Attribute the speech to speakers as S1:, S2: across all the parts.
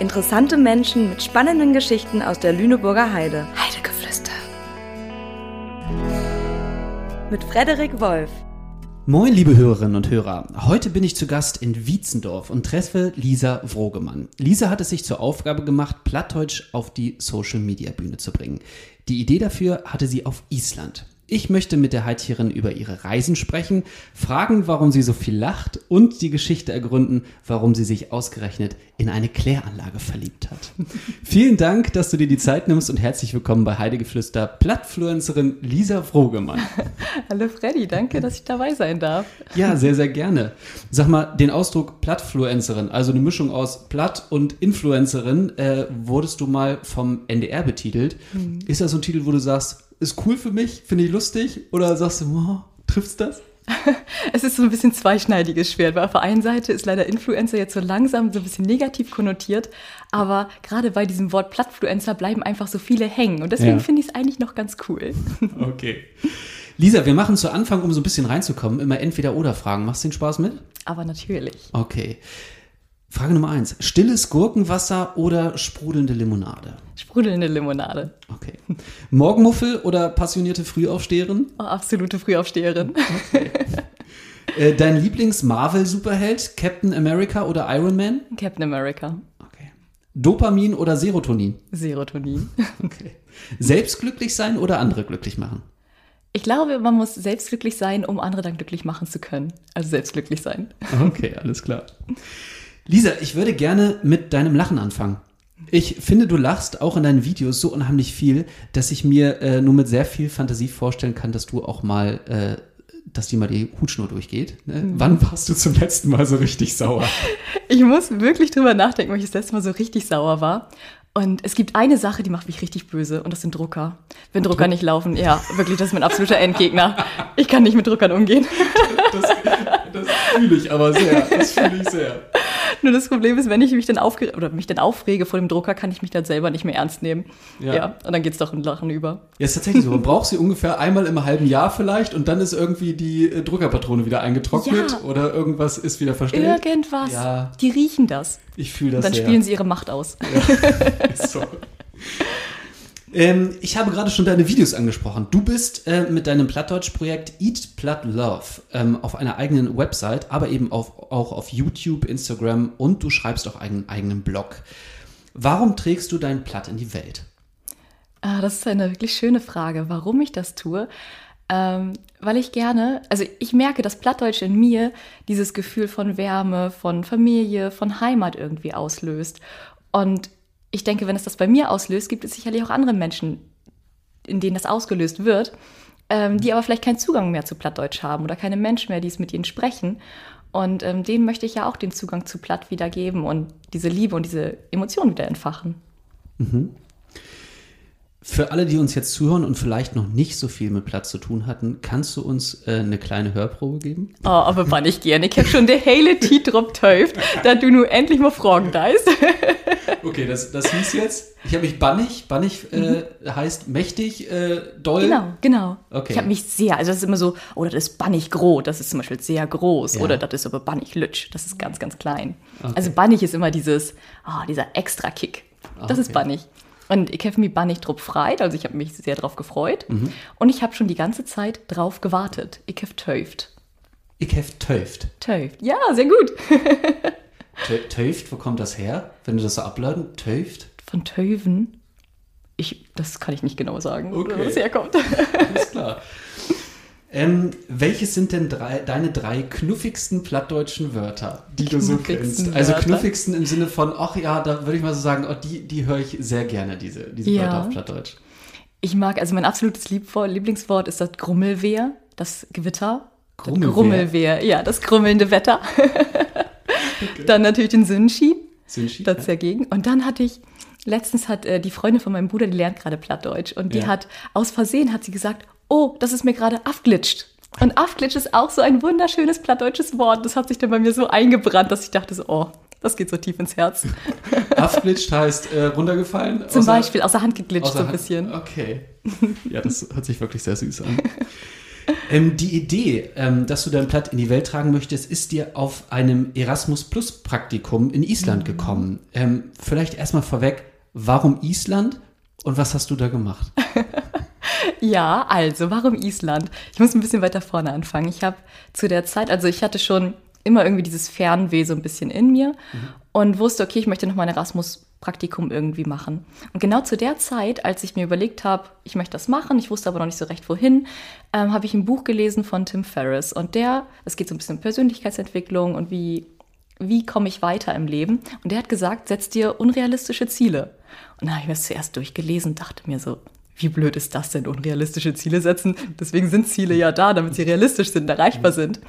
S1: Interessante Menschen mit spannenden Geschichten aus der Lüneburger Heide. Heidegeflüster. Mit Frederik Wolf.
S2: Moin, liebe Hörerinnen und Hörer. Heute bin ich zu Gast in Wietzendorf und treffe Lisa Vrogemann. Lisa hat es sich zur Aufgabe gemacht, Plattdeutsch auf die Social Media Bühne zu bringen. Die Idee dafür hatte sie auf Island. Ich möchte mit der Heidtierin über ihre Reisen sprechen, fragen, warum sie so viel lacht und die Geschichte ergründen, warum sie sich ausgerechnet in eine Kläranlage verliebt hat. Vielen Dank, dass du dir die Zeit nimmst und herzlich willkommen bei Heidegeflüster, Plattfluencerin Lisa Frogemann.
S3: Hallo Freddy, danke, dass ich dabei sein darf.
S2: Ja, sehr, sehr gerne. Sag mal, den Ausdruck Plattfluencerin, also eine Mischung aus Platt und Influencerin, äh, wurdest du mal vom NDR betitelt. Mhm. Ist das so ein Titel, wo du sagst, ist cool für mich, finde ich lustig? Oder sagst du, oh, trifft's das?
S3: es ist so ein bisschen zweischneidiges Schwert, weil auf der einen Seite ist leider Influencer jetzt so langsam so ein bisschen negativ konnotiert, aber gerade bei diesem Wort Plattfluencer bleiben einfach so viele hängen und deswegen ja. finde ich es eigentlich noch ganz cool.
S2: Okay. Lisa, wir machen zu Anfang, um so ein bisschen reinzukommen, immer entweder oder Fragen. Machst du den Spaß mit?
S3: Aber natürlich.
S2: Okay. Frage Nummer eins. Stilles Gurkenwasser oder sprudelnde Limonade?
S3: Sprudelnde Limonade.
S2: Okay. Morgenmuffel oder passionierte Frühaufsteherin?
S3: Oh, absolute Frühaufsteherin. Okay.
S2: äh, dein Lieblings-Marvel-Superheld? Captain America oder Iron Man?
S3: Captain America.
S2: Okay. Dopamin oder Serotonin?
S3: Serotonin.
S2: Okay. Selbstglücklich sein oder andere glücklich machen?
S3: Ich glaube, man muss selbstglücklich sein, um andere dann glücklich machen zu können. Also selbstglücklich sein.
S2: Okay, alles klar. Lisa, ich würde gerne mit deinem Lachen anfangen. Ich finde, du lachst auch in deinen Videos so unheimlich viel, dass ich mir äh, nur mit sehr viel Fantasie vorstellen kann, dass du auch mal, äh, dass dir mal die Hutschnur durchgeht. Ne? Mhm. Wann warst du zum letzten Mal so richtig sauer?
S3: Ich muss wirklich drüber nachdenken, weil ich das letzte Mal so richtig sauer war. Und es gibt eine Sache, die macht mich richtig böse, und das sind Drucker. Wenn Drucker nicht laufen, ja, wirklich, das ist mein absoluter Endgegner. Ich kann nicht mit Druckern umgehen.
S2: Das, das fühle ich aber sehr. Das fühle ich sehr.
S3: Nur das Problem ist, wenn ich mich dann, aufge oder mich dann aufrege vor dem Drucker, kann ich mich dann selber nicht mehr ernst nehmen. Ja. ja und dann geht es doch in Lachen über.
S2: Ja, ist tatsächlich so. Man braucht sie ungefähr einmal im halben Jahr vielleicht und dann ist irgendwie die äh, Druckerpatrone wieder eingetrocknet ja. oder irgendwas ist wieder verstellt.
S3: Irgendwas. Ja. Die riechen das.
S2: Ich fühle das. Und
S3: dann
S2: sehr.
S3: spielen sie ihre Macht aus.
S2: Ja. so. Ähm, ich habe gerade schon deine Videos angesprochen. Du bist äh, mit deinem Plattdeutsch-Projekt Eat Platt Love ähm, auf einer eigenen Website, aber eben auf, auch auf YouTube, Instagram und du schreibst auch einen eigenen Blog. Warum trägst du dein Platt in die Welt?
S3: Ah, das ist eine wirklich schöne Frage, warum ich das tue. Ähm, weil ich gerne, also ich merke, dass Plattdeutsch in mir dieses Gefühl von Wärme, von Familie, von Heimat irgendwie auslöst. Und ich denke, wenn es das bei mir auslöst, gibt es sicherlich auch andere Menschen, in denen das ausgelöst wird, ähm, die aber vielleicht keinen Zugang mehr zu Plattdeutsch haben oder keine Menschen mehr, die es mit ihnen sprechen. Und ähm, denen möchte ich ja auch den Zugang zu Platt wieder geben und diese Liebe und diese Emotionen wieder entfachen.
S2: Mhm. Für alle, die uns jetzt zuhören und vielleicht noch nicht so viel mit Platz zu tun hatten, kannst du uns äh, eine kleine Hörprobe geben?
S3: Oh, aber wann ich gerne. Ich habe schon der hele Titrop töft, da du nur endlich mal fragen deist.
S2: okay, das, das hieß jetzt, ich habe mich bannig, bannig äh, mhm. heißt mächtig, äh, doll.
S3: Genau, genau. Okay. Ich habe mich sehr, also das ist immer so, oder das ist bannig groß, das ist zum Beispiel sehr groß, ja. oder das ist aber bannig lütsch, das ist ganz, ganz klein. Okay. Also bannig ist immer dieses, oh, dieser extra Kick. Das okay. ist bannig. Und ich habe mich bannig drauf freit, also ich habe mich sehr drauf gefreut. Mhm. Und ich habe schon die ganze Zeit drauf gewartet. Ich habe töft.
S2: Ich habe töft.
S3: Töft, ja, sehr gut.
S2: töft, wo kommt das her, wenn du das so ableiten? Töft?
S3: Von Töven? Ich, das kann ich nicht genau sagen,
S2: okay.
S3: wo das herkommt.
S2: Alles klar. Ähm, welches sind denn drei, deine drei knuffigsten plattdeutschen Wörter, die du so kennst? Also knuffigsten im Sinne von, ach ja, da würde ich mal so sagen, oh, die, die höre ich sehr gerne, diese, diese ja. Wörter auf Plattdeutsch.
S3: Ich mag, also mein absolutes Lieblingswort ist das Grummelwehr, das Gewitter.
S2: Grummelwehr?
S3: Grummelwehr, ja, das grummelnde Wetter. okay. Dann natürlich den Sünschi. Sünschi, das ja. dagegen. Und dann hatte ich, letztens hat äh, die Freundin von meinem Bruder, die lernt gerade Plattdeutsch und die ja. hat, aus Versehen hat sie gesagt, oh, das ist mir gerade aufglitscht. Und aufglitscht ist auch so ein wunderschönes plattdeutsches Wort. Das hat sich dann bei mir so eingebrannt, dass ich dachte so, oh, das geht so tief ins Herz.
S2: Aufglitscht heißt äh, runtergefallen?
S3: Zum außer, Beispiel, aus der Hand geglitscht außer so ein bisschen.
S2: Okay. Ja, das hört sich wirklich sehr süß an. Ähm, die Idee, ähm, dass du dein Platt in die Welt tragen möchtest, ist dir auf einem Erasmus Plus Praktikum in Island mhm. gekommen. Ähm, vielleicht erstmal vorweg, warum Island und was hast du da gemacht?
S3: ja, also warum Island? Ich muss ein bisschen weiter vorne anfangen. Ich habe zu der Zeit, also ich hatte schon immer irgendwie dieses Fernweh so ein bisschen in mir mhm. und wusste, okay, ich möchte noch mal ein Erasmus-Praktikum irgendwie machen. Und genau zu der Zeit, als ich mir überlegt habe, ich möchte das machen, ich wusste aber noch nicht so recht wohin, ähm, habe ich ein Buch gelesen von Tim Ferriss. Und der, es geht so ein bisschen um Persönlichkeitsentwicklung und wie, wie komme ich weiter im Leben. Und der hat gesagt, setz dir unrealistische Ziele. Und da habe ich mir das zuerst durchgelesen und dachte mir so, wie blöd ist das denn, unrealistische Ziele setzen? Deswegen sind Ziele ja da, damit sie realistisch sind, erreichbar sind.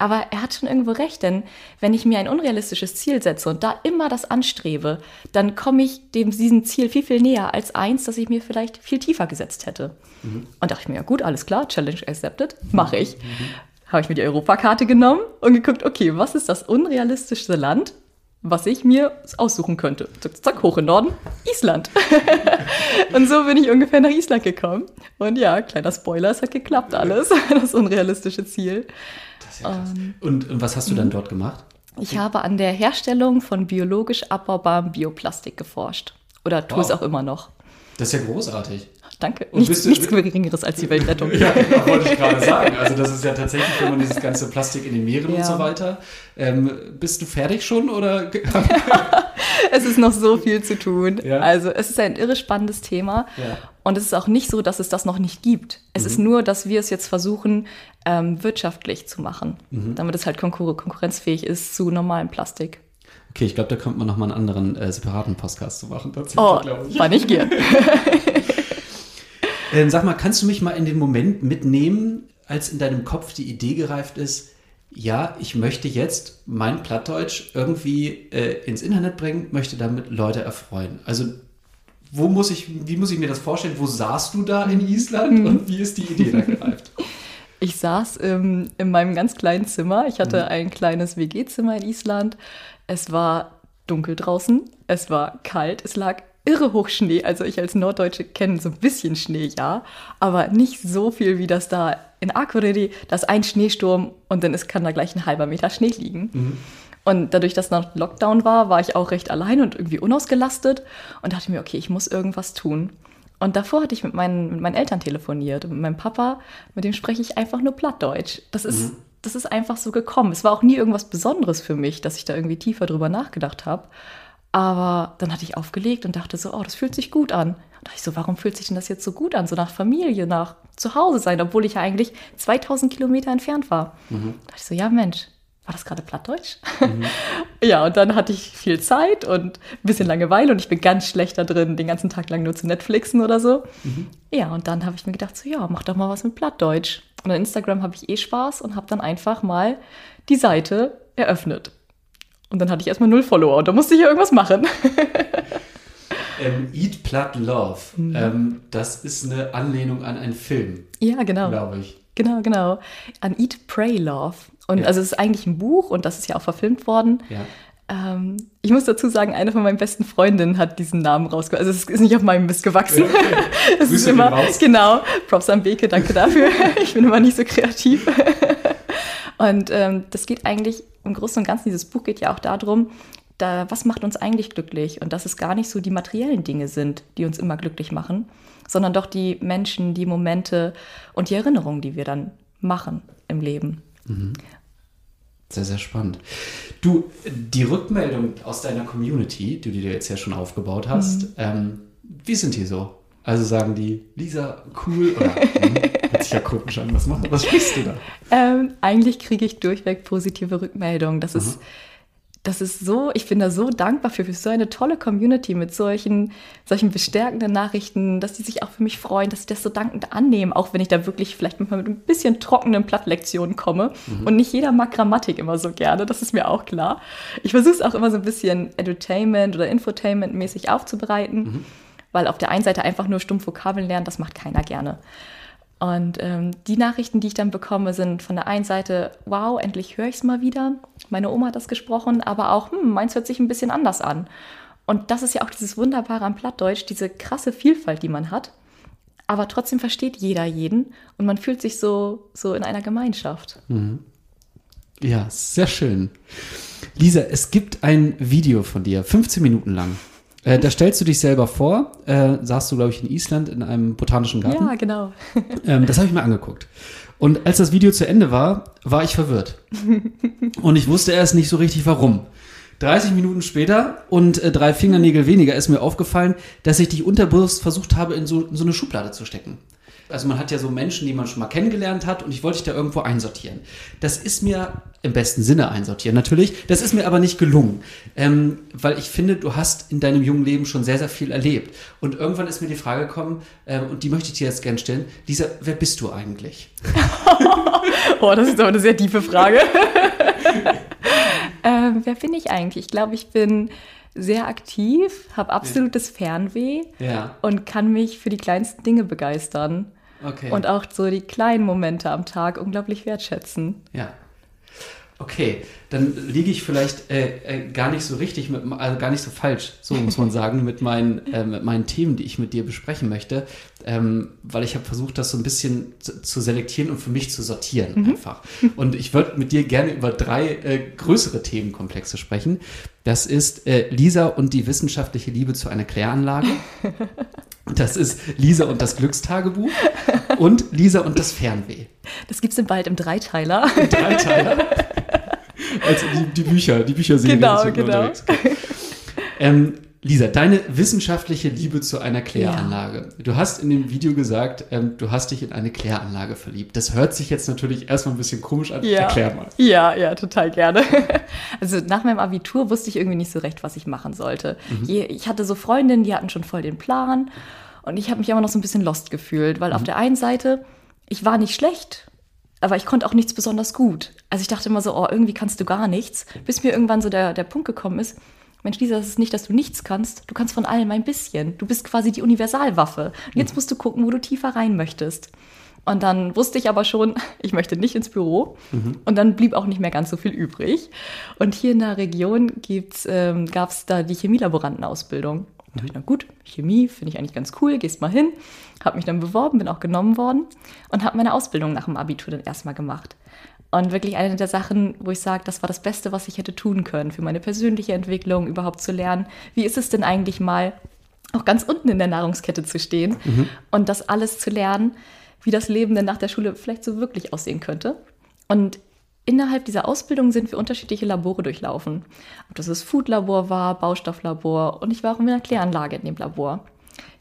S3: Aber er hat schon irgendwo recht, denn wenn ich mir ein unrealistisches Ziel setze und da immer das anstrebe, dann komme ich dem diesem Ziel viel, viel näher als eins, das ich mir vielleicht viel tiefer gesetzt hätte. Mhm. Und dachte ich mir, ja gut, alles klar, Challenge accepted, mache ich. Mhm. Habe ich mir die Europakarte genommen und geguckt, okay, was ist das unrealistischste Land, was ich mir aussuchen könnte. Zack, zack, hoch in Norden, Island. und so bin ich ungefähr nach Island gekommen. Und ja, kleiner Spoiler, es hat geklappt alles, das unrealistische Ziel.
S2: Ja ähm, und, und was hast du dann mhm. dort gemacht?
S3: Ich habe an der Herstellung von biologisch abbaubarem Bioplastik geforscht. Oder tue wow. es auch immer noch.
S2: Das ist ja großartig.
S3: Danke. Und nichts, du, nichts Geringeres als die Weltrettung.
S2: ja, wollte ich gerade sagen. Also das ist ja tatsächlich, wenn man dieses ganze Plastik in den Meeren ja. und so weiter. Ähm, bist du fertig schon oder?
S3: es ist noch so viel zu tun. Ja. Also es ist ein irre spannendes Thema. Ja. Und es ist auch nicht so, dass es das noch nicht gibt. Es mhm. ist nur, dass wir es jetzt versuchen, ähm, wirtschaftlich zu machen, mhm. damit es halt konkur konkurrenzfähig ist zu normalem Plastik.
S2: Okay, ich glaube, da könnte man nochmal einen anderen äh, separaten Podcast zu machen.
S3: Oh, war nicht gern.
S2: ähm, sag mal, kannst du mich mal in den Moment mitnehmen, als in deinem Kopf die Idee gereift ist, ja, ich möchte jetzt mein Plattdeutsch irgendwie äh, ins Internet bringen, möchte damit Leute erfreuen. Also wo muss ich, wie muss ich mir das vorstellen? Wo saßt du da in Island mhm. und wie ist die Idee da gereift?
S3: Ich saß im, in meinem ganz kleinen Zimmer. Ich hatte mhm. ein kleines WG-Zimmer in Island. Es war dunkel draußen, es war kalt, es lag irre hoch Schnee. Also ich als Norddeutsche kenne so ein bisschen Schnee, ja, aber nicht so viel wie das da in Akureyri. Da ist ein Schneesturm und dann ist, kann da gleich ein halber Meter Schnee liegen. Mhm. Und dadurch, dass noch Lockdown war, war ich auch recht allein und irgendwie unausgelastet und dachte mir, okay, ich muss irgendwas tun. Und davor hatte ich mit meinen, mit meinen Eltern telefoniert und mit meinem Papa, mit dem spreche ich einfach nur Plattdeutsch. Das ist, mhm. das ist einfach so gekommen. Es war auch nie irgendwas Besonderes für mich, dass ich da irgendwie tiefer drüber nachgedacht habe. Aber dann hatte ich aufgelegt und dachte so, oh, das fühlt sich gut an. Und dachte ich so, warum fühlt sich denn das jetzt so gut an? So nach Familie, nach Zuhause sein, obwohl ich ja eigentlich 2000 Kilometer entfernt war. Mhm. Da dachte ich so, ja Mensch, war das gerade Plattdeutsch? Mhm. ja, und dann hatte ich viel Zeit und ein bisschen Langeweile und ich bin ganz schlecht da drin, den ganzen Tag lang nur zu Netflixen oder so. Mhm. Ja, und dann habe ich mir gedacht, so ja, mach doch mal was mit Plattdeutsch. Und auf Instagram habe ich eh Spaß und habe dann einfach mal die Seite eröffnet. Und dann hatte ich erstmal null Follower und da musste ich ja irgendwas machen.
S2: ähm, Eat Platt Love, mhm. ähm, das ist eine Anlehnung an einen Film.
S3: Ja, genau.
S2: Glaube ich.
S3: Genau, genau. An Eat, Pray, Love. Und ja. also es ist eigentlich ein Buch und das ist ja auch verfilmt worden. Ja. Ähm, ich muss dazu sagen, eine von meinen besten Freundinnen hat diesen Namen rausgebracht. Also es ist nicht auf meinem Mist gewachsen. Ja, es ist immer, genau, Props an Beke, danke dafür. ich bin immer nicht so kreativ. und ähm, das geht eigentlich im Großen und Ganzen, dieses Buch geht ja auch darum, da, was macht uns eigentlich glücklich? Und dass es gar nicht so die materiellen Dinge sind, die uns immer glücklich machen, sondern doch die Menschen, die Momente und die Erinnerungen, die wir dann machen im Leben. Mhm.
S2: Sehr, sehr spannend. Du, die Rückmeldung aus deiner Community, die du dir jetzt ja schon aufgebaut hast, mhm. ähm, wie sind die so? Also sagen die, Lisa, cool oder hm, hört sich ja komisch an, was, machst, was sprichst du da?
S3: Ähm, eigentlich kriege ich durchweg positive Rückmeldungen. Das ist das ist so, ich bin da so dankbar für, für so eine tolle Community mit solchen, solchen bestärkenden Nachrichten, dass die sich auch für mich freuen, dass sie das so dankend annehmen, auch wenn ich da wirklich vielleicht manchmal mit ein bisschen trockenen Plattlektionen komme. Mhm. Und nicht jeder mag Grammatik immer so gerne, das ist mir auch klar. Ich versuche es auch immer so ein bisschen Entertainment oder Infotainment-mäßig aufzubereiten, mhm. weil auf der einen Seite einfach nur stumpf Vokabeln lernen, das macht keiner gerne. Und ähm, die Nachrichten, die ich dann bekomme, sind von der einen Seite, wow, endlich höre ich es mal wieder. Meine Oma hat das gesprochen, aber auch, hm, meins hört sich ein bisschen anders an. Und das ist ja auch dieses Wunderbare am Plattdeutsch, diese krasse Vielfalt, die man hat. aber trotzdem versteht jeder jeden und man fühlt sich so, so in einer Gemeinschaft.
S2: Ja, sehr schön. Lisa, es gibt ein Video von dir, 15 Minuten lang. Äh, da stellst du dich selber vor, äh, saßt du, glaube ich, in Island in einem botanischen Garten.
S3: Ja, genau.
S2: Ähm, das habe ich mir angeguckt. Und als das Video zu Ende war, war ich verwirrt. Und ich wusste erst nicht so richtig warum. 30 Minuten später und äh, drei Fingernägel weniger ist mir aufgefallen, dass ich dich unterbewusst versucht habe, in so, in so eine Schublade zu stecken. Also man hat ja so Menschen, die man schon mal kennengelernt hat und ich wollte dich da irgendwo einsortieren. Das ist mir im besten Sinne einsortieren natürlich. Das ist mir aber nicht gelungen, ähm, weil ich finde, du hast in deinem jungen Leben schon sehr, sehr viel erlebt. Und irgendwann ist mir die Frage gekommen, ähm, und die möchte ich dir jetzt gerne stellen. Lisa, wer bist du eigentlich?
S3: Oh, das ist aber eine sehr tiefe Frage. ähm, wer bin ich eigentlich? Ich glaube, ich bin sehr aktiv, habe absolutes Fernweh
S2: Ja.
S3: und kann mich für die kleinsten Dinge begeistern.
S2: Okay.
S3: Und auch so die kleinen Momente am Tag unglaublich wertschätzen.
S2: Ja. Okay, dann liege ich vielleicht äh, äh, gar nicht so richtig, mit, also gar nicht so falsch, so muss man sagen, mit meinen, äh, mit meinen Themen, die ich mit dir besprechen möchte, ähm, weil ich habe versucht, das so ein bisschen zu, zu selektieren und für mich zu sortieren einfach. Und ich würde mit dir gerne über drei äh, größere Themenkomplexe sprechen. Das ist äh, Lisa und die wissenschaftliche Liebe zu einer Kläranlage. Das ist Lisa und das Glückstagebuch und Lisa und das Fernweh.
S3: Das gibt es bald im Dreiteiler.
S2: Dreiteiler. Also die, die Bücher, die Bücherserie.
S3: Genau, genau.
S2: Ähm, Lisa, deine wissenschaftliche Liebe zu einer Kläranlage. Du hast in dem Video gesagt, ähm, du hast dich in eine Kläranlage verliebt. Das hört sich jetzt natürlich erstmal ein bisschen komisch an. Erklär mal.
S3: Ja, ja, total gerne. Also nach meinem Abitur wusste ich irgendwie nicht so recht, was ich machen sollte. Je- Ich hatte so Freundinnen, die hatten schon voll den Plan und ich habe mich aber noch so ein bisschen lost gefühlt, weil auf der einen Seite, ich war nicht schlecht, aber ich konnte auch nichts besonders gut. Also ich dachte immer so, oh, irgendwie kannst du gar nichts, bis mir irgendwann so der, der Punkt gekommen ist, Mensch, Lisa, das ist nicht, dass du nichts kannst. Du kannst von allem ein bisschen. Du bist quasi die Universalwaffe. Und jetzt musst du gucken, wo du tiefer rein möchtest. Und dann wusste ich aber schon, ich möchte nicht ins Büro. Und dann blieb auch nicht mehr ganz so viel übrig. Und hier in der Region ähm, gab es da die Chemielaborantenausbildung. Da dachte ich, na gut, Chemie finde ich eigentlich ganz cool, gehst mal hin. Habe mich dann beworben, bin auch genommen worden und habe meine Ausbildung nach dem Abitur dann erstmal gemacht. Und wirklich eine der Sachen, wo ich sage, das war das Beste, was ich hätte tun können für meine persönliche Entwicklung, überhaupt zu lernen. Wie ist es denn eigentlich mal, auch ganz unten in der Nahrungskette zu stehen und das alles zu lernen, wie das Leben denn nach der Schule vielleicht so wirklich aussehen könnte. Und innerhalb dieser Ausbildung sind wir unterschiedliche Labore durchlaufen. Ob das das Foodlabor war, Baustofflabor und ich war auch in einer Kläranlage in dem Labor.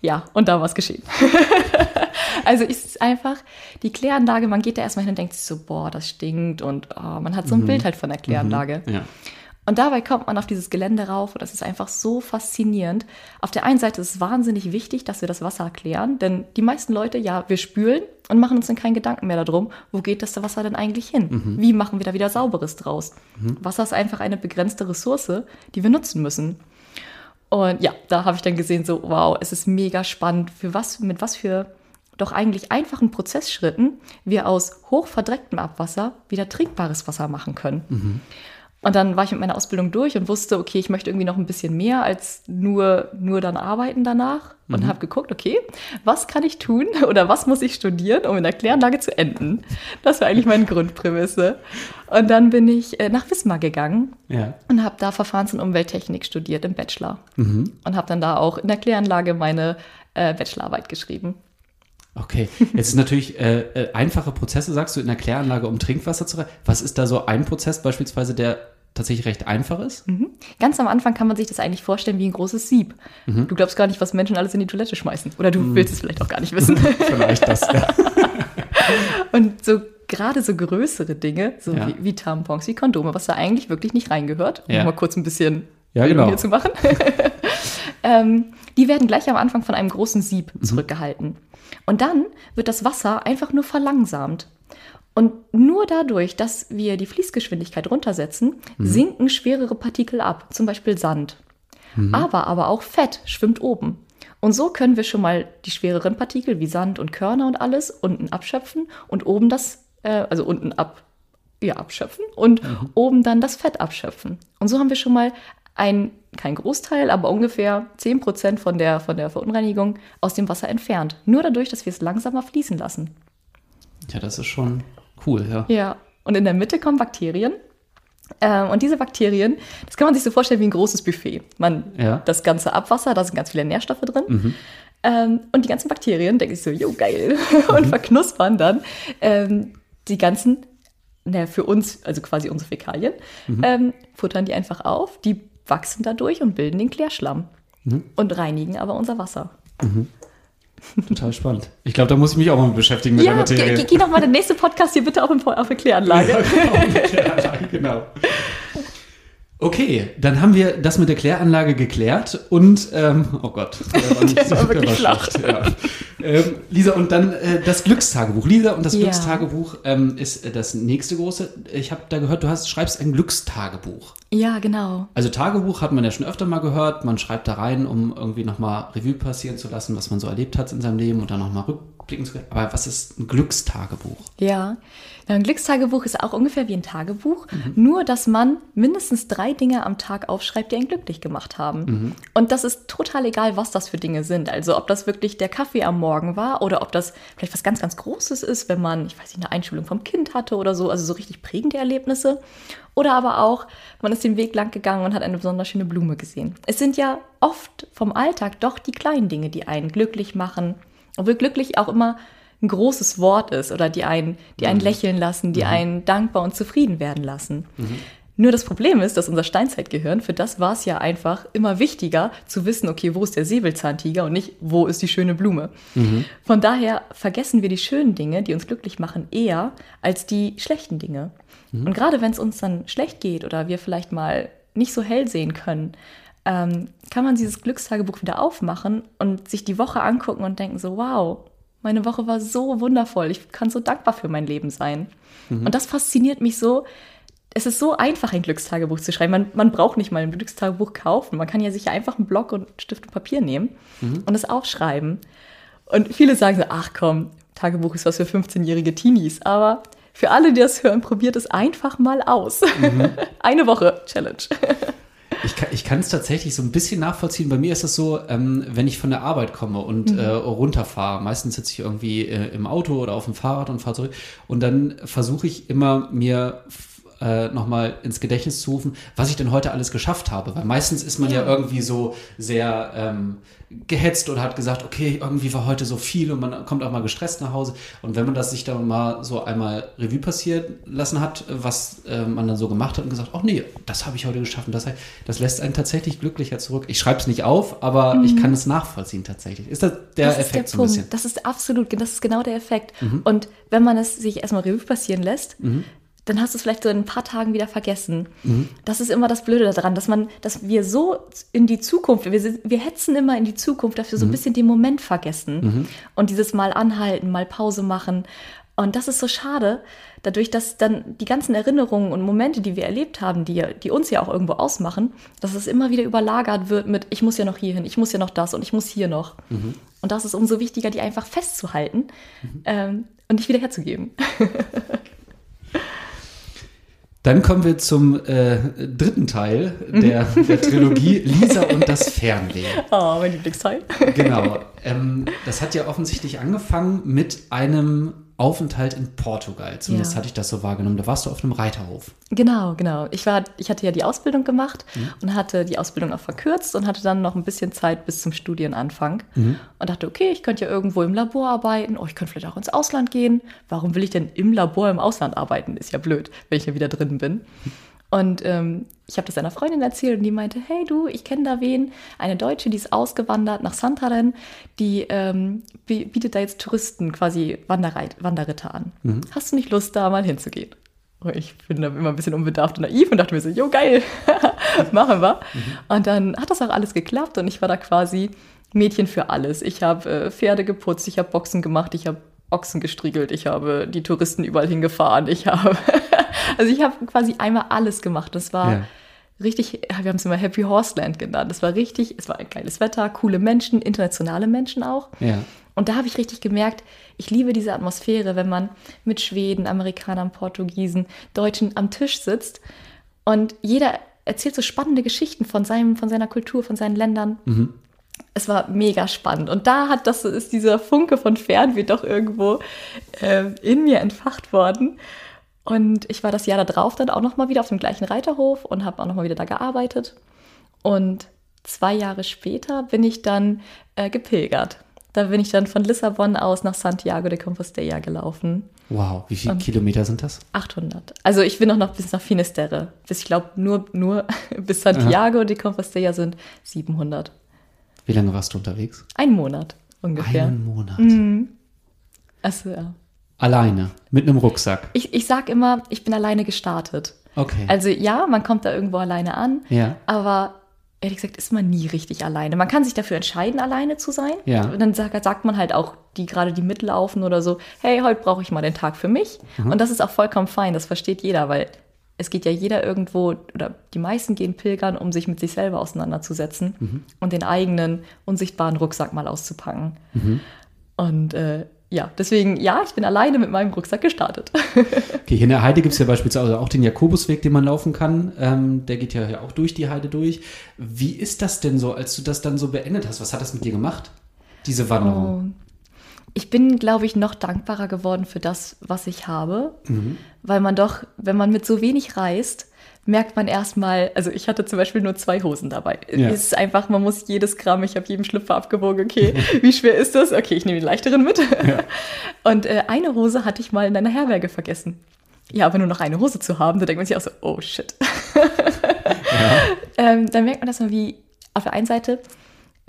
S3: Ja, und da war es geschehen. also ist es einfach die Kläranlage, man geht da erstmal hin und denkt sich so, boah, das stinkt und oh, man hat so ein Bild halt von der Kläranlage.
S2: Ja.
S3: Und dabei kommt man auf dieses Gelände rauf und das ist einfach so faszinierend. Auf der einen Seite ist es wahnsinnig wichtig, dass wir das Wasser klären, denn die meisten Leute, ja, wir spülen und machen uns dann keinen Gedanken mehr darum, wo geht das Wasser denn eigentlich hin? Wie machen wir da wieder Sauberes draus? Wasser ist einfach eine begrenzte Ressource, die wir nutzen müssen. Und ja, da habe ich dann gesehen, so, wow, es ist mega spannend, für was, mit was für doch eigentlich einfachen Prozessschritten wir aus hochverdrecktem Abwasser wieder trinkbares Wasser machen können. Und dann war ich mit meiner Ausbildung durch und wusste, okay, ich möchte irgendwie noch ein bisschen mehr als nur, nur dann arbeiten danach. Und habe geguckt, okay, was kann ich tun oder was muss ich studieren, um in der Kläranlage zu enden? Das war eigentlich meine Grundprämisse. Und dann bin ich äh, nach Wismar gegangen
S2: Ja.
S3: und habe da Verfahrens- und Umwelttechnik studiert im Bachelor. Und habe dann da auch in der Kläranlage meine äh, Bachelorarbeit geschrieben.
S2: Okay, jetzt ist natürlich äh, äh, einfache Prozesse, sagst du, in der Kläranlage, um Trinkwasser zu rein. Was ist da so ein Prozess beispielsweise, der tatsächlich recht einfach ist?
S3: Ganz am Anfang kann man sich das eigentlich vorstellen wie ein großes Sieb. Du glaubst gar nicht, was Menschen alles in die Toilette schmeißen. Oder du willst es vielleicht auch gar nicht wissen.
S2: Vielleicht das, ja.
S3: Und so gerade so größere Dinge, so
S2: Ja.
S3: wie, wie Tampons, wie Kondome, was da eigentlich wirklich nicht reingehört, um
S2: Ja.
S3: mal kurz ein bisschen
S2: Ja, genau.
S3: hier zu machen, ähm, die werden gleich am Anfang von einem großen Sieb
S2: Mhm.
S3: zurückgehalten. Und dann wird das Wasser einfach nur verlangsamt. Und nur dadurch, dass wir die Fließgeschwindigkeit runtersetzen,
S2: Mhm.
S3: sinken schwerere Partikel ab, zum Beispiel Sand. Aber, aber auch Fett schwimmt oben. Und so können wir schon mal die schwereren Partikel wie Sand und Körner und alles unten abschöpfen und oben das, äh, also unten ab, ja, abschöpfen und oben dann das Fett abschöpfen. Und so haben wir schon mal ein, kein Großteil, aber ungefähr 10% von der, von der Verunreinigung aus dem Wasser entfernt. Nur dadurch, dass wir es langsamer fließen lassen.
S2: Ja, das ist schon cool, ja.
S3: Ja, und in der Mitte kommen Bakterien. Ähm, und diese Bakterien, das kann man sich so vorstellen wie ein großes Buffet. Man,
S2: Ja.
S3: Das ganze Abwasser, da sind ganz viele Nährstoffe drin. Ähm, und die ganzen Bakterien denken sich so, jo, geil, und verknuspern dann ähm, die ganzen, na, für uns, also quasi unsere Fäkalien, ähm, futtern die einfach auf, die wachsen dadurch und bilden den Klärschlamm und reinigen aber unser Wasser.
S2: Total spannend. Ich glaube, da muss ich mich auch mal mit beschäftigen mit
S3: Ja,
S2: der
S3: geh,
S2: Materie.
S3: geh, geh noch mal der nächste Podcast hier bitte auf, auf der Kläranlage.
S2: Ja, genau. Okay, dann haben wir das mit der Kläranlage geklärt und, ähm, oh Gott, der war, nicht,
S3: Der war wirklich
S2: schlecht, ja. ähm, Lisa, und dann äh, das Glückstagebuch. Lisa und das
S3: Ja.
S2: Glückstagebuch ähm, ist äh, das nächste große. Ich habe da gehört, du hast, schreibst ein Glückstagebuch.
S3: Ja, genau.
S2: Also Tagebuch hat man ja schon öfter mal gehört. Man schreibt da rein, um irgendwie nochmal Revue passieren zu lassen, was man so erlebt hat in seinem Leben und dann nochmal rückblicken zu können. Aber was ist ein Glückstagebuch?
S3: Ja, Ja, ein Glückstagebuch ist auch ungefähr wie ein Tagebuch, nur dass man mindestens drei Dinge am Tag aufschreibt, die einen glücklich gemacht haben. Und das ist total egal, was das für Dinge sind. Also ob das wirklich der Kaffee am Morgen war oder ob das vielleicht was ganz, ganz Großes ist, wenn man, ich weiß nicht, eine Einschulung vom Kind hatte oder so, also so richtig prägende Erlebnisse. Oder aber auch, man ist den Weg lang gegangen und hat eine besonders schöne Blume gesehen. Es sind ja oft vom Alltag doch die kleinen Dinge, die einen glücklich machen. Obwohl glücklich auch immer ein großes Wort ist oder die einen, die einen lächeln lassen, die einen dankbar und zufrieden werden lassen. Nur das Problem ist, dass unser Steinzeitgehirn, für das war es ja einfach immer wichtiger zu wissen, okay, wo ist der Säbelzahntiger und nicht, wo ist die schöne Blume. Von daher vergessen wir die schönen Dinge, die uns glücklich machen, eher als die schlechten Dinge. Und gerade wenn es uns dann schlecht geht oder wir vielleicht mal nicht so hell sehen können, ähm, kann man dieses Glückstagebuch wieder aufmachen und sich die Woche angucken und denken so, wow, meine Woche war so wundervoll, ich kann so dankbar für mein Leben sein. Und das fasziniert mich so. Es ist so einfach, ein Glückstagebuch zu schreiben. Man, man braucht nicht mal ein Glückstagebuch kaufen. Man kann ja sich einfach einen Block und Stift und Papier nehmen und es aufschreiben. Und viele sagen so, ach komm, Tagebuch ist was für 15-jährige Teenies. Aber für alle, die das hören, probiert es einfach mal aus. Eine Woche Challenge.
S2: Ich kann ich kann es tatsächlich so ein bisschen nachvollziehen. Bei mir ist es so, ähm, wenn ich von der Arbeit komme und äh, runterfahre, meistens sitze ich irgendwie äh, im Auto oder auf dem Fahrrad und fahre zurück und dann versuche ich immer mir äh, nochmal ins Gedächtnis zu rufen, was ich denn heute alles geschafft habe. Weil meistens ist man ja, irgendwie so sehr ähm, gehetzt oder hat gesagt, okay, irgendwie war heute so viel und man kommt auch mal gestresst nach Hause. Und wenn man das sich dann mal so einmal Revue passiert lassen hat, was äh, man dann so gemacht hat und gesagt, ach nee, das habe ich heute geschafft und das, das lässt einen tatsächlich glücklicher zurück. Ich schreibe es nicht auf, aber ich kann es nachvollziehen tatsächlich. Ist das der
S3: das
S2: Effekt
S3: ist der
S2: so ein
S3: Punkt.
S2: bisschen? Mhm.
S3: Das ist absolut, das ist genau der Effekt. Und wenn man es sich erstmal Revue passieren lässt, dann hast du es vielleicht so in ein paar Tagen wieder vergessen.
S2: Mhm.
S3: Das ist immer das Blöde daran, dass man, dass wir so in die Zukunft, wir, wir hetzen immer in die Zukunft, dass wir so
S2: Mhm.
S3: ein bisschen den Moment vergessen und dieses Mal anhalten, mal Pause machen. Und das ist so schade, dadurch, dass dann die ganzen Erinnerungen und Momente, die wir erlebt haben, die, die uns ja auch irgendwo ausmachen, dass es immer wieder überlagert wird mit, ich muss ja noch hierhin, ich muss ja noch das und ich muss hier noch. Und das ist umso wichtiger, die einfach festzuhalten ähm, und nicht wieder herzugeben.
S2: Dann kommen wir zum äh, dritten Teil der, der Trilogie Lisa und das Fernleben.
S3: Oh, mein Lieblingsteil.
S2: Genau. Ähm, das hat ja offensichtlich angefangen mit einem Aufenthalt in Portugal. Zumindest
S3: Ja.
S2: hatte ich das so wahrgenommen. Da warst du auf einem Reiterhof.
S3: Genau, genau. Ich, war, ich hatte ja die Ausbildung gemacht und hatte die Ausbildung auch verkürzt und hatte dann noch ein bisschen Zeit bis zum Studienanfang und dachte, okay, ich könnte ja irgendwo im Labor arbeiten, oh, ich könnte vielleicht auch ins Ausland gehen. Warum will ich denn im Labor im Ausland arbeiten? Ist ja blöd, wenn ich ja wieder drin bin. Und ähm, ich habe das einer Freundin erzählt und die meinte, hey du, ich kenne da wen, eine Deutsche, die ist ausgewandert nach Santarem, die ähm, bi- bietet da jetzt Touristen quasi Wanderreit Wanderritter an. Hast du nicht Lust, da mal hinzugehen? Und ich bin da immer ein bisschen unbedarft und naiv und dachte mir so, jo geil, machen wir. Und dann hat das auch alles geklappt und ich war da quasi Mädchen für alles. Ich habe äh, Pferde geputzt, ich habe Boxen gemacht, ich habe Ochsen gestriegelt, ich habe die Touristen überall hingefahren, ich habe, also ich habe quasi einmal alles gemacht. Das war
S2: Ja.
S3: richtig, wir haben es immer Happy Horseland genannt. Das war richtig, es war ein geiles Wetter, coole Menschen, internationale Menschen auch.
S2: Ja.
S3: Und da habe ich richtig gemerkt, ich liebe diese Atmosphäre, wenn man mit Schweden, Amerikanern, Portugiesen, Deutschen am Tisch sitzt und jeder erzählt so spannende Geschichten von, seinem, von seiner Kultur, von seinen Ländern. Es war mega spannend. Und da hat das ist dieser Funke von Fernweh doch irgendwo äh, in mir entfacht worden. Und ich war das Jahr darauf dann auch nochmal wieder auf dem gleichen Reiterhof und habe auch nochmal wieder da gearbeitet. Und zwei Jahre später bin ich dann äh, gepilgert. Da bin ich dann von Lissabon aus nach Santiago de Compostela gelaufen.
S2: Wow, wie viele Kilometer sind das?
S3: 800. Also ich bin auch noch bis nach Finisterre. Bis ich glaube nur, nur bis Santiago de Compostela sind 700.
S2: Wie lange warst du unterwegs?
S3: Ein Monat ungefähr.
S2: Einen Monat.
S3: Also ja.
S2: Alleine, mit einem Rucksack.
S3: Ich, ich sag immer, ich bin alleine gestartet.
S2: Okay.
S3: Also ja, man kommt da irgendwo alleine an,
S2: Ja.
S3: aber ehrlich gesagt ist man nie richtig alleine. Man kann sich dafür entscheiden, alleine zu sein.
S2: Ja.
S3: Und dann sagt, sagt man halt auch, die gerade die mitlaufen oder so, hey, heute brauche ich mal den Tag für mich.
S2: Mhm.
S3: Und das ist auch vollkommen fein, das versteht jeder, weil es geht ja jeder irgendwo, oder die meisten gehen pilgern, um sich mit sich selber auseinanderzusetzen
S2: Mhm.
S3: und den eigenen unsichtbaren Rucksack mal auszupacken.
S2: Mhm.
S3: Und äh, ja, deswegen, ja, ich bin alleine mit meinem Rucksack gestartet.
S2: Okay, hier in der Heide gibt es ja beispielsweise auch den Jakobusweg, den man laufen kann. Ähm, der geht ja auch durch die Heide durch. Wie ist das denn so, als du das dann so beendet hast? Was hat das mit dir gemacht, diese Wanderung?
S3: Ich bin, glaube ich, noch dankbarer geworden für das, was ich habe, weil man doch, wenn man mit so wenig reist, merkt man erstmal, also ich hatte zum Beispiel nur zwei Hosen dabei.
S2: Ja.
S3: Es ist einfach, man muss jedes Gramm, ich habe jeden Schlüpfer abgewogen, okay, wie schwer ist das? Okay, ich nehme den leichteren mit. Und äh, eine Hose hatte ich mal in einer Herberge vergessen. Ja, aber nur noch eine Hose zu haben, da denkt man sich auch so, oh shit. ähm, dann merkt man das mal, wie auf der einen Seite,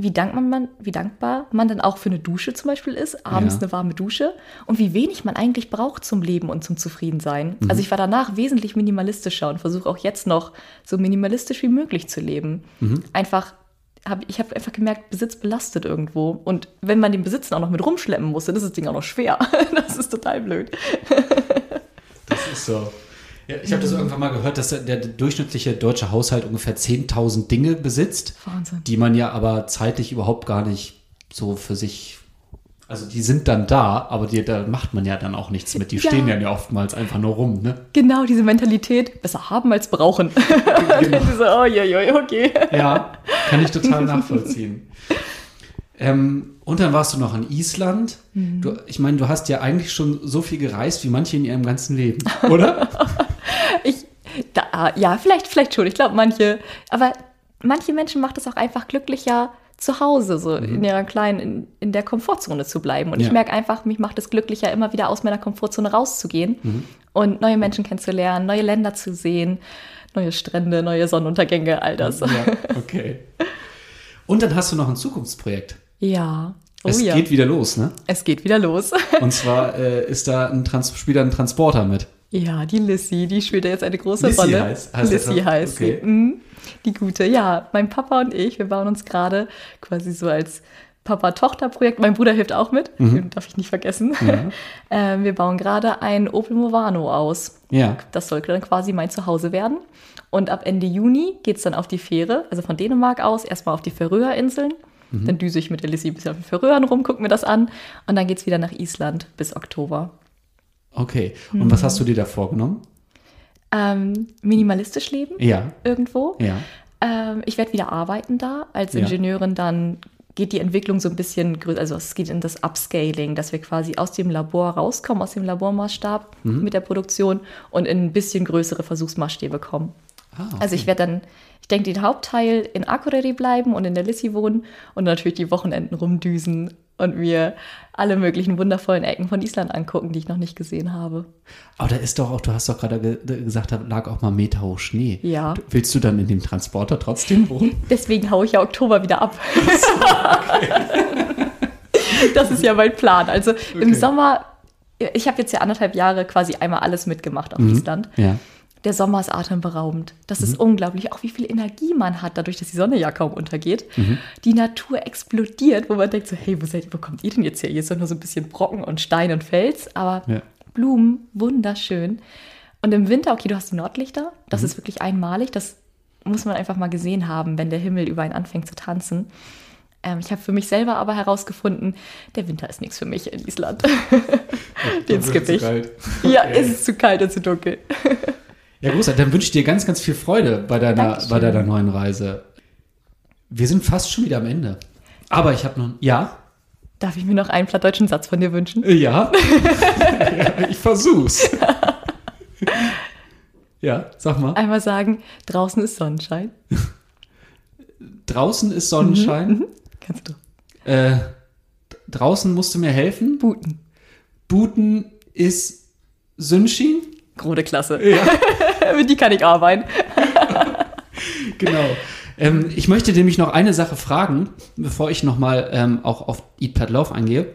S3: wie, dankbar man, wie dankbar man dann auch für eine Dusche zum Beispiel ist, abends
S2: Ja.
S3: eine warme Dusche und wie wenig man eigentlich braucht zum Leben und zum Zufriedensein. Also ich war danach wesentlich minimalistischer und versuche auch jetzt noch so minimalistisch wie möglich zu leben. Einfach hab, ich habe einfach gemerkt, Besitz belastet irgendwo. Und wenn man den Besitz auch noch mit rumschleppen muss, dann ist das Ding auch noch schwer. Das ist total blöd.
S2: Das ist so. Ja, ich habe das irgendwann mal gehört, dass der, durchschnittliche deutsche Haushalt ungefähr 10.000 Dinge besitzt,
S3: Wahnsinn.
S2: die man ja aber zeitlich überhaupt gar nicht so für sich. Also die sind dann da, aber die, da macht man ja dann auch nichts mit. Die
S3: Ja.
S2: stehen ja oftmals einfach nur rum, ne?
S3: Genau diese Mentalität, besser haben als brauchen. Dann so, oh, ja, ja, okay.
S2: Ja, kann ich total nachvollziehen. Ähm, und dann warst du noch in Island. Du, ich meine, du hast ja eigentlich schon so viel gereist wie manche in ihrem ganzen Leben, oder?
S3: Ich, da, ja, vielleicht, vielleicht schon. Ich glaube, manche, aber manche Menschen macht es auch einfach glücklicher, zu Hause, so in ihrer kleinen, in, in der Komfortzone zu bleiben. Und
S2: Ja.
S3: ich merke einfach, mich macht es glücklicher, immer wieder aus meiner Komfortzone rauszugehen und neue Menschen kennenzulernen, neue Länder zu sehen, neue Strände, neue Sonnenuntergänge, all das.
S2: ja, okay. Und dann hast du noch ein Zukunftsprojekt.
S3: Ja. Oh
S2: es
S3: ja.
S2: geht wieder los, ne?
S3: es geht wieder los.
S2: Und zwar äh, ist da ein Trans spielt da ein Transporter mit.
S3: Ja, die Lissy, die spielt ja jetzt eine große
S2: Lissy
S3: Rolle.
S2: heißt- heißt
S3: Lissy
S2: das?
S3: heißt
S2: Okay.
S3: sie. Mhm. Die gute. Ja, mein Papa und ich, wir bauen uns gerade quasi so als Papa-Tochter-Projekt. Mein Bruder hilft auch mit, den darf ich nicht vergessen. ähm, wir bauen gerade ein Opel Movano aus.
S2: Ja.
S3: Das soll dann quasi mein Zuhause werden. Und ab Ende Juni geht es dann auf die Fähre, also von Dänemark aus, erstmal auf die Färöerinseln. Dann düse ich mit der Lissy ein bisschen auf den Färöern rum, gucke mir das an. Und dann geht es wieder nach Island bis Oktober.
S2: Okay. Und was hast du dir da vorgenommen?
S3: Ähm, minimalistisch leben
S2: Ja.
S3: irgendwo.
S2: Ja.
S3: Ähm, ich werde wieder arbeiten da als
S2: Ja.
S3: Ingenieurin. Dann geht die Entwicklung so ein bisschen größer, also es geht in das Upscaling, dass wir quasi aus dem Labor rauskommen, aus dem Labormaßstab
S2: Mhm.
S3: mit der Produktion und in ein bisschen größere Versuchsmaßstäbe kommen.
S2: Ah, okay.
S3: Also ich werde dann, denke, den Hauptteil in Akureyri bleiben und in der Lissy wohnen und natürlich die Wochenenden rumdüsen und mir alle möglichen wundervollen Ecken von Island angucken, die ich noch nicht gesehen habe.
S2: Aber da ist doch auch, du hast doch gerade ge gesagt, da lag auch mal Meter hoch Schnee.
S3: Ja.
S2: Willst du dann in dem Transporter trotzdem wohnen?
S3: Deswegen haue ich ja Oktober wieder ab. das ist ja mein Plan. Also im
S2: Okay.
S3: Sommer, ich habe jetzt ja anderthalb Jahre quasi einmal alles mitgemacht auf Island.
S2: Ja.
S3: Der Sommer ist atemberaubend. Das ist unglaublich, auch wie viel Energie man hat, dadurch, dass die Sonne ja kaum untergeht. Die Natur explodiert, wo man denkt so, hey, wo, seid, wo kommt ihr denn jetzt her? Hier ist doch nur so ein bisschen Brocken und Stein und Fels, aber
S2: Ja.
S3: Blumen, wunderschön. Und im Winter, okay, du hast die Nordlichter, das ist wirklich einmalig, das muss man einfach mal gesehen haben, wenn der Himmel über einen anfängt zu tanzen. Ähm, ich habe für mich selber aber herausgefunden, der Winter ist nichts für mich in Island. Den skippe ich. Ja, es ist zu kalt und zu dunkel.
S2: Ja, großartig. Dann wünsche ich dir ganz, ganz viel Freude bei deiner,
S3: Dankeschön.
S2: bei deiner neuen Reise. Wir sind fast schon wieder am Ende. Aber ich habe noch. Ja?
S3: Darf ich mir noch einen plattdeutschen Satz von dir wünschen?
S2: Äh, Ja. ich versuch's. ja, sag mal.
S3: Einmal sagen, draußen ist Sonnenschein.
S2: Draußen ist Sonnenschein.
S3: Kannst du.
S2: Äh, draußen musst du mir helfen.
S3: Buten.
S2: Buten ist Sünschi.
S3: Große Klasse.
S2: Ja.
S3: Mit die kann ich arbeiten.
S2: Genau. Ähm, ich möchte nämlich noch eine Sache fragen, bevor ich nochmal ähm, auch auf Eat Love eingehe.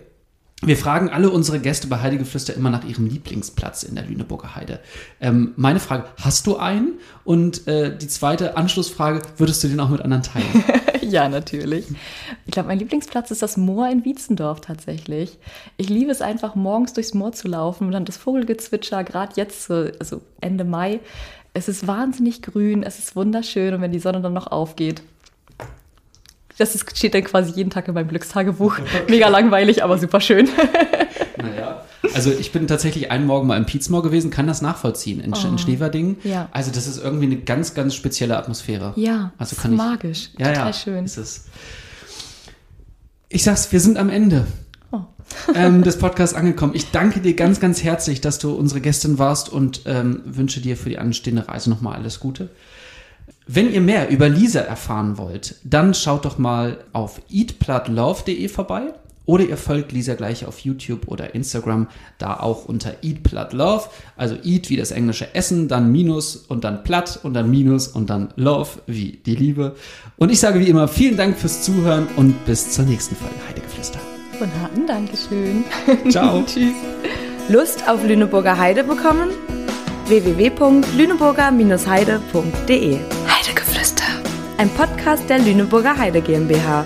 S2: Wir fragen alle unsere Gäste bei Heidegeflüster immer nach ihrem Lieblingsplatz in der Lüneburger Heide. Ähm, meine Frage, hast du einen? Und äh, die zweite Anschlussfrage, würdest du den auch mit anderen teilen?
S3: ja, natürlich. Ich glaube, mein Lieblingsplatz ist das Moor in Wietzendorf tatsächlich. Ich liebe es einfach, morgens durchs Moor zu laufen und dann das Vogelgezwitscher, gerade jetzt, so, also Ende Mai. Es ist wahnsinnig grün, es ist wunderschön und wenn die Sonne dann noch aufgeht. Das ist, steht dann quasi jeden Tag in meinem Glückstagebuch. Mega langweilig, aber super schön.
S2: naja. Also ich bin tatsächlich einen Morgen mal im Pietzmoor gewesen, kann das nachvollziehen in, in Schneverdingen.
S3: Ja.
S2: Also das ist irgendwie eine ganz, ganz spezielle Atmosphäre.
S3: Ja,
S2: also kann
S3: ist
S2: ich,
S3: magisch.
S2: Ja,
S3: Total
S2: ja,
S3: schön.
S2: Ist es. Ich sag's, wir sind am Ende
S3: Oh.
S2: ähm, des Podcasts angekommen. Ich danke dir ganz, ganz herzlich, dass du unsere Gästin warst und ähm, wünsche dir für die anstehende Reise nochmal alles Gute. Wenn ihr mehr über Lisa erfahren wollt, dann schaut doch mal auf eatplutlove.de vorbei oder ihr folgt Lisa gleich auf YouTube oder Instagram, da auch unter eatplutlove, also eat wie das englische Essen, dann Minus und dann Platt und dann Minus und dann Love wie die Liebe. Und ich sage wie immer vielen Dank fürs Zuhören und bis zur nächsten Folge Heidegeflüster.
S3: Von Harten, Dankeschön.
S2: Ciao.
S3: Tschüss.
S1: Lust auf Lüneburger Heide bekommen? www.lüneburger-heide.de Heidegeflüster. Ein Podcast der Lüneburger Heide GmbH.